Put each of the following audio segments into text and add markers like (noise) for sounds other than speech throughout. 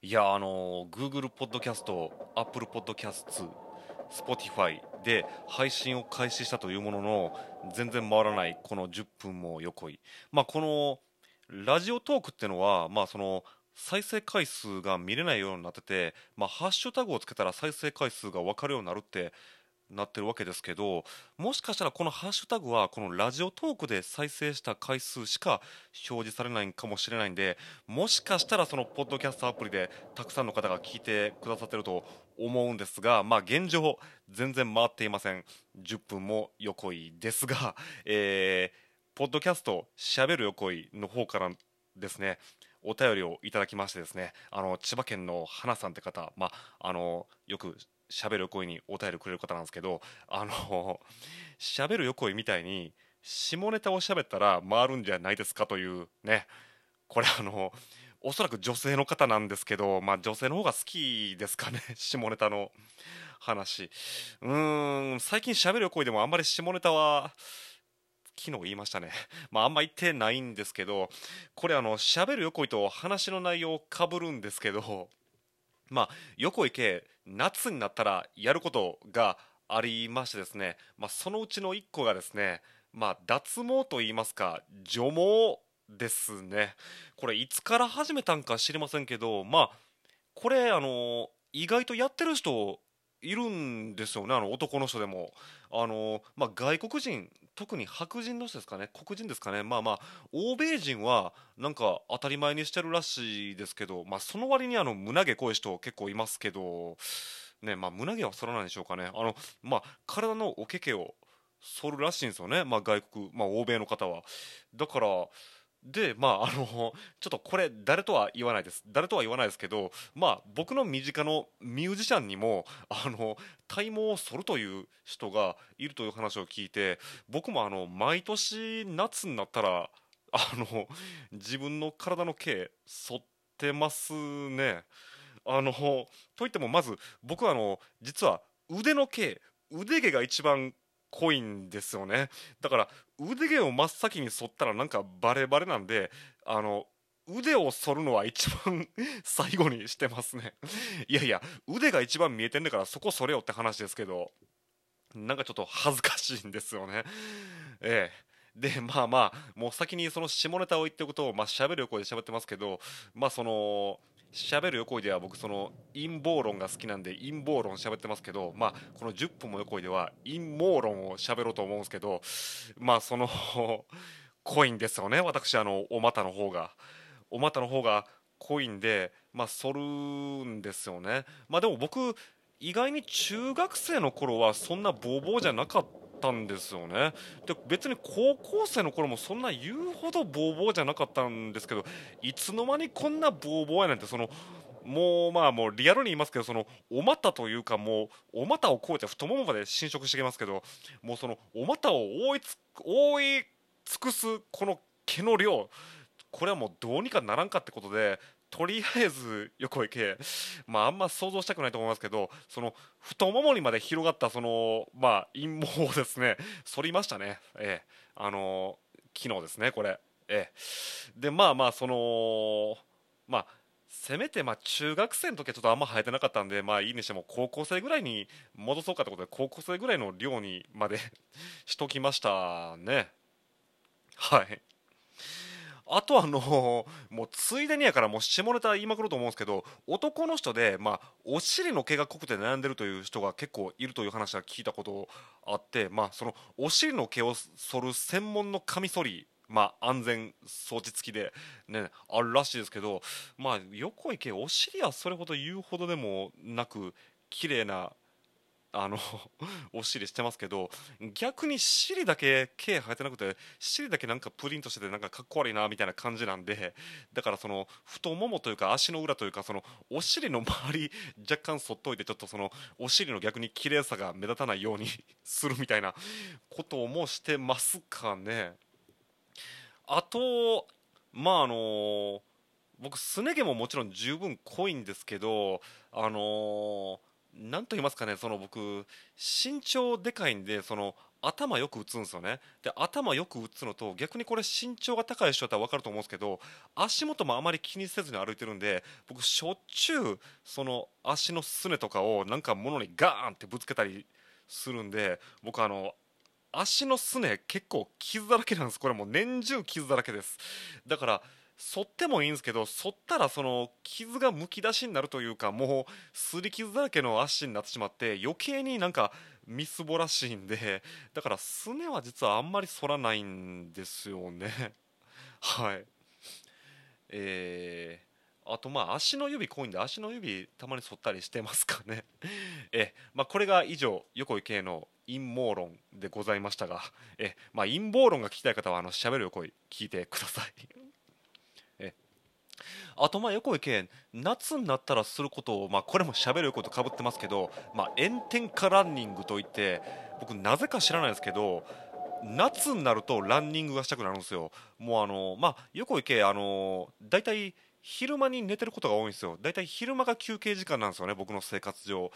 いやあの Google ポッドキャスト Apple ポッドキャスト Spotify で配信を開始したというものの全然回らないこの10分も横い。まあこのラジオトークっていうのはまあその再生回数が見れないようになってて、まあ、ハッシュタグをつけたら再生回数が分かるようになるってなってるわけですけどもしかしたらこのハッシュタグはこのラジオトークで再生した回数しか表示されないかもしれないんでもしかしたらそのポッドキャストアプリでたくさんの方が聞いてくださってると思うんですがまあ現状全然回っていません。10分も横井ですが、(laughs) えー、ポッドキャストしゃべる横井の方からですねお便りをいただきましてですねあの千葉県の花さんって方、まあ、あのよく喋る横井にお便りくれる方なんですけどあの (laughs) 喋る横井みたいに下ネタを喋ったら回るんじゃないですかというねこれあのおそらく女性の方なんですけど、まあ、女性の方が好きですかね (laughs) 下ネタの話うーん最近喋る横井でもあんまり下ネタは昨日言いましたね。(laughs) まあ、あんま言ってないんですけど、これあの、喋る横井と話の内容かぶるんですけど、まあ、横井家、夏になったらやることがありましてですね、まあ、そのうちの1個がですね、まあ、脱毛といいますか除毛ですね。これいつから始めたんか知りませんけどまあこれあの意外とやってる人いるんですよねあの男の人でも。あの、まあ、外国人特に白人の人ですかね黒人ですかね。まあまあ欧米人はなんか当たり前にしてるらしいですけど、まあ、その割にあの胸毛濃い人結構いますけどねまあ胸毛は剃らないでしょうかね。あのまあ体のおけけを剃るらしいんですよね。まあ外国まあ欧米の方は。だからでまああのちょっとこれ誰とは言わないです。誰とは言わないですけどまあ僕の身近のミュージシャンにもあの体毛を剃るという人がいるという話を聞いて僕もあの毎年夏になったらあの自分の体の毛剃ってますね。あのといってもまず僕はあの実は腕の毛腕毛が一番濃いんですよね。だから腕毛を真っ先に剃ったらなんかバレバレなんであの腕を剃るのは一番 (laughs) 最後にしてますね。いやいや腕が一番見えてんだからそこそれよって話ですけどなんかちょっと恥ずかしいんですよね。ええ。でまあまあもう先にその下ネタを言っておくとまあ喋る横で喋ってますけどまあその喋る横井では僕その陰謀論が好きなんで陰謀論喋ってますけどまあこの10分も横井では陰謀論を喋ろうと思うんですけどまあその濃いんですよね私あのお股の方が。お股の方が濃いんでまあ反るんですよね。まあでも僕意外に中学生の頃はそんなボーボーじゃなかったったんですよね。で別に高校生の頃もそんな言うほどボーボーじゃなかったんですけどいつの間にこんなボーボーやなんてそのもうまあもうリアルに言いますけどそのお股というかもうお股を超えて太ももまで侵食してきますけどもうそのお股を覆い覆い尽くすこの毛の量これはもうどうにかならんかってことでとりあえず横行け、まあ、あんま想像したくないと思いますけどその太ももにまで広がったその、まあ、陰謀をですね反りましたね、ええ、あの昨日ですねこれ、ええ、でまあまあそのまあせめてまあ中学生の時はちょっとあんま生えてなかったんでまあいいにしても高校生ぐらいに戻そうかってことで高校生ぐらいの量にまで (laughs) しときましたね。はい。あとあの (laughs) もうついでにやからもう下ネタ言いまくろうと思うんですけど男の人で、まあ、お尻の毛が濃くて悩んでるという人が結構いるという話は聞いたことあって、まあ、そのお尻の毛を剃る専門のカミソリまあ、安全装置付きで、ね、あるらしいですけど、まあ、横行けお尻はそれほど言うほどでもなく綺麗なあの (laughs) お尻してますけど逆に尻だけ毛生えてなくて尻だけなんかプリントしててなんかかっこ悪いなみたいな感じなんでだからその太ももというか足の裏というかそのお尻の周り若干そっといてちょっとそのお尻の逆に綺麗さが目立たないように (laughs) するみたいなことをもしてますかね。あとまああの僕すね毛ももちろん十分濃いんですけどあのー何と言いますかねその僕身長でかいんでその頭よく打つんですよね。で頭よく打つのと逆にこれ身長が高い人だったら分かると思うんですけど足元もあまり気にせずに歩いてるんで僕しょっちゅうその足のすねとかをなんか物にガーンってぶつけたりするんで僕あの足のすね結構傷だらけなんです。これもう年中傷だらけです。だから剃ってもいいんですけど剃ったらその傷がむき出しになるというかもうすり傷だらけの足になってしまって余計になんかみすぼらしいんで (laughs) だからすねは実はあんまり反らないんですよね。(laughs) はい。えー、あとまあ足の指濃いんで足の指たまに反ったりしてますかね。(laughs) えまあこれが以上横井圭の陰謀論でございましたがえまあ陰謀論が聞きたい方はあの喋る横井聞いてください。あとまあ横井健夏になったらすることを、まあ、これも喋ることかぶってますけど、まあ、炎天下ランニングといって僕なぜか知らないですけど夏になるとランニングがしたくなるんですよ。もうあのまあ横井圭あの大体昼間に寝てることが多いんですよ。大体昼間が休憩時間なんですよね僕の生活上。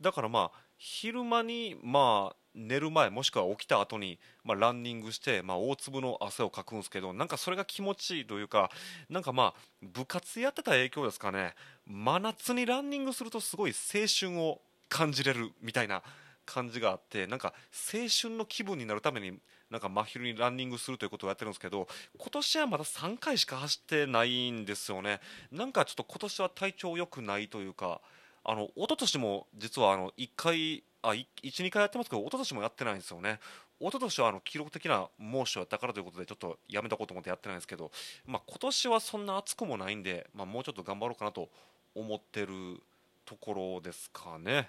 だからまあ昼間にまあ寝る前もしくは起きた後にまあランニングして、まあ、大粒の汗をかくんですけどなんかそれが気持ちいいというかなんかまあ部活やってた影響ですかね。真夏にランニングするとすごい青春を感じれるみたいな感じがあってなんか青春の気分になるためになんか真昼にランニングするということをやってるんですけど今年はまだ3回しか走ってないんですよね。なんかちょっと今年は体調良くないというかあの一昨年も実はあの1回あ12回やってますけど一昨年もやってないんですよね。一昨年はあの記録的な猛暑やったからということでちょっとやめとこうと思ってやってないんですけど、まあ、今年はそんな暑くもないんで、まあ、もうちょっと頑張ろうかなと思ってるところですかね。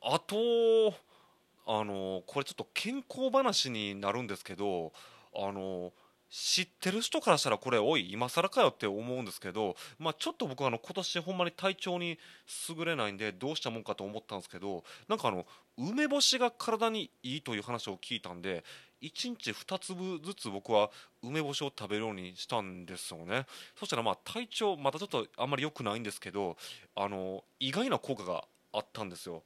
あとあのこれちょっと健康話になるんですけどあの知ってる人からしたらこれおい今更かよって思うんですけど、まあ、ちょっと僕はあの今年ほんまに体調に優れないんでどうしたもんかと思ったんですけどなんかあの梅干しが体にいいという話を聞いたんで1日2粒ずつ僕は梅干しを食べるようにしたんですよね。そしたらまあ体調またちょっとあんまり良くないんですけどあの意外な効果があったんですよ。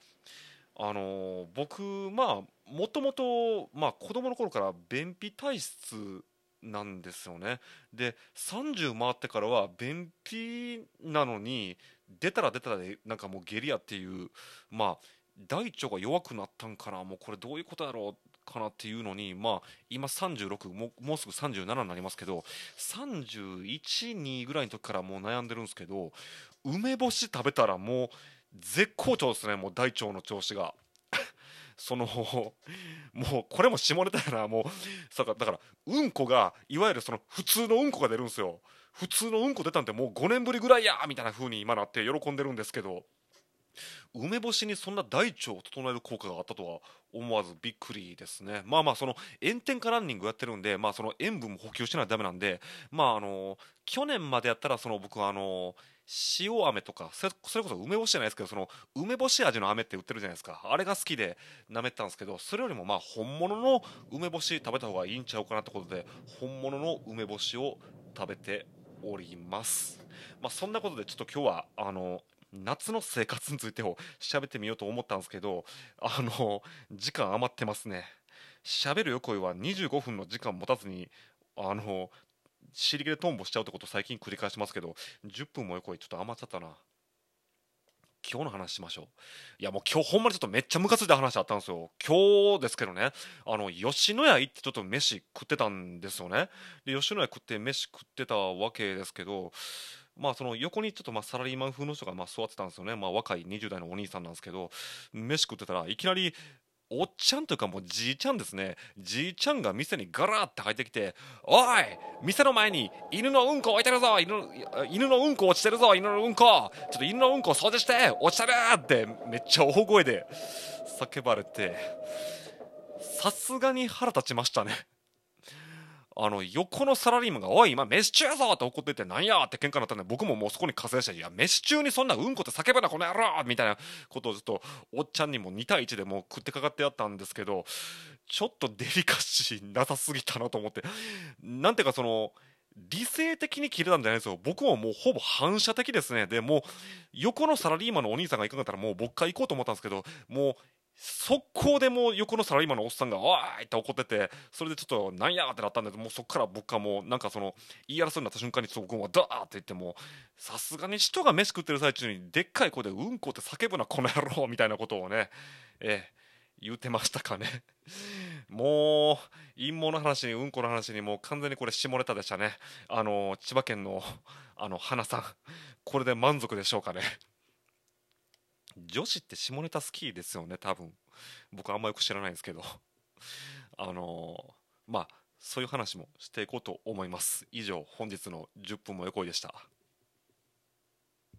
あの僕まあもともとまあ子供の頃から便秘体質なんですよねで30回ってからは便秘なのに出たら出たらでなんかもう下痢やっていうまあ大腸が弱くなったんかなもうこれどういうことやろうかなっていうのにまあ今36ももうすぐ37になりますけど312ぐらいの時からもう悩んでるんですけど梅干し食べたらもう絶好調ですねもう大腸の調子が。その (laughs) もうこれも下ネタやなもう。だからうんこがいわゆるその普通のうんこが出るんですよ。普通のうんこ出たんてもう5年ぶりぐらいやみたいな風に今なって喜んでるんですけど。梅干しにそんな大腸を整える効果があったとは思わずびっくりですね。まあまあその炎天下ランニングやってるんでまあその塩分も補給しないとダメなんでまああの去年までやったらその僕はあの塩飴とかそれこそ梅干しじゃないですけどその梅干し味の飴って売ってるじゃないですか。あれが好きで舐めてたんですけどそれよりもまあ本物の梅干し食べた方がいいんちゃうかなってことで本物の梅干しを食べております。まあそんなことでちょっと今日はあの夏の生活についてを喋ってみようと思ったんですけどあの時間余ってますね。喋る横井は。25分の時間持たずにあの尻毛でトンボしちゃうってこと最近繰り返しますけど10分も横にちょっと余っちゃったな。今日の話しましょう。いやもう今日ほんまにちょっとめっちゃムカついた話あったんですよ。今日ですけどね。あの吉野家行ってちょっと飯食ってたんですよね。で吉野家食って飯食ってたわけですけどまあその横にちょっとまあサラリーマン風の人がまあ座ってたんですよね、まあ、若い20代のお兄さんなんですけど飯食ってたらいきなりおっちゃんというかもうじいちゃんですね。じいちゃんが店にガラって入ってきて「おい店の前に犬のうんこ置いてるぞ犬犬のうんこ落ちてるぞ犬のうんこ。ちょっと犬のうんこ掃除して落ちてる!」ってめっちゃ大声で叫ばれて。さすがに腹立ちましたね。あの横のサラリーマンが「おい今飯中やぞ!」って怒ってて「なんや!」って喧嘩になったんで僕ももうそこに加勢して「いや飯中にそんなうんこって叫ぶなこの野郎!」みたいなことをずっとおっちゃんにも2対1でもう食ってかかってやったんですけどちょっとデリカシーなさすぎたなと思ってなんていうかその理性的に切れたんじゃないですよ僕ももうほぼ反射的ですねでもう横のサラリーマンのお兄さんが行かなかったらもう僕から行こうと思ったんですけどもう速攻でもう横のサラリーマンのおっさんが「おい!」って怒っててそれでちょっと「なんや!」ってなったんでもうそこから僕はもうなんかその言い争いになった瞬間にそこはダーって言ってもさすがに人が飯食ってる最中にでっかい声で「うんこ」って叫ぶなこの野郎みたいなことをね (laughs) ええ言うてましたかね (laughs) もう陰謀の話にうんこの話にもう完全にこれ下ネタでしたねあの千葉県のあの花さんこれで満足でしょうかね女子って下ネタ好きですよね多分。僕あんまよく知らないんですけど。(laughs) あのまあそういう話もしていこうと思います。以上本日の10分も横井でした。